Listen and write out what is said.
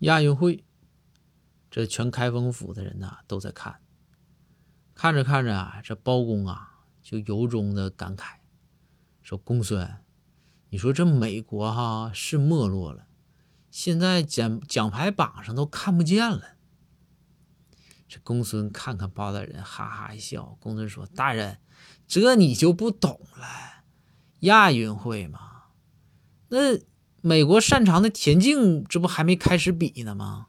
亚运会，这全开封府的人呐都在看，看着看着啊，这包公啊就由衷的感慨，说：“公孙，你说这美国哈是没落了，现在奖奖牌榜上都看不见了。”这公孙看看包大人，哈哈一笑。公孙说：“大人，这你就不懂了，亚运会嘛，那……”美国擅长的田径，这不还没开始比呢吗？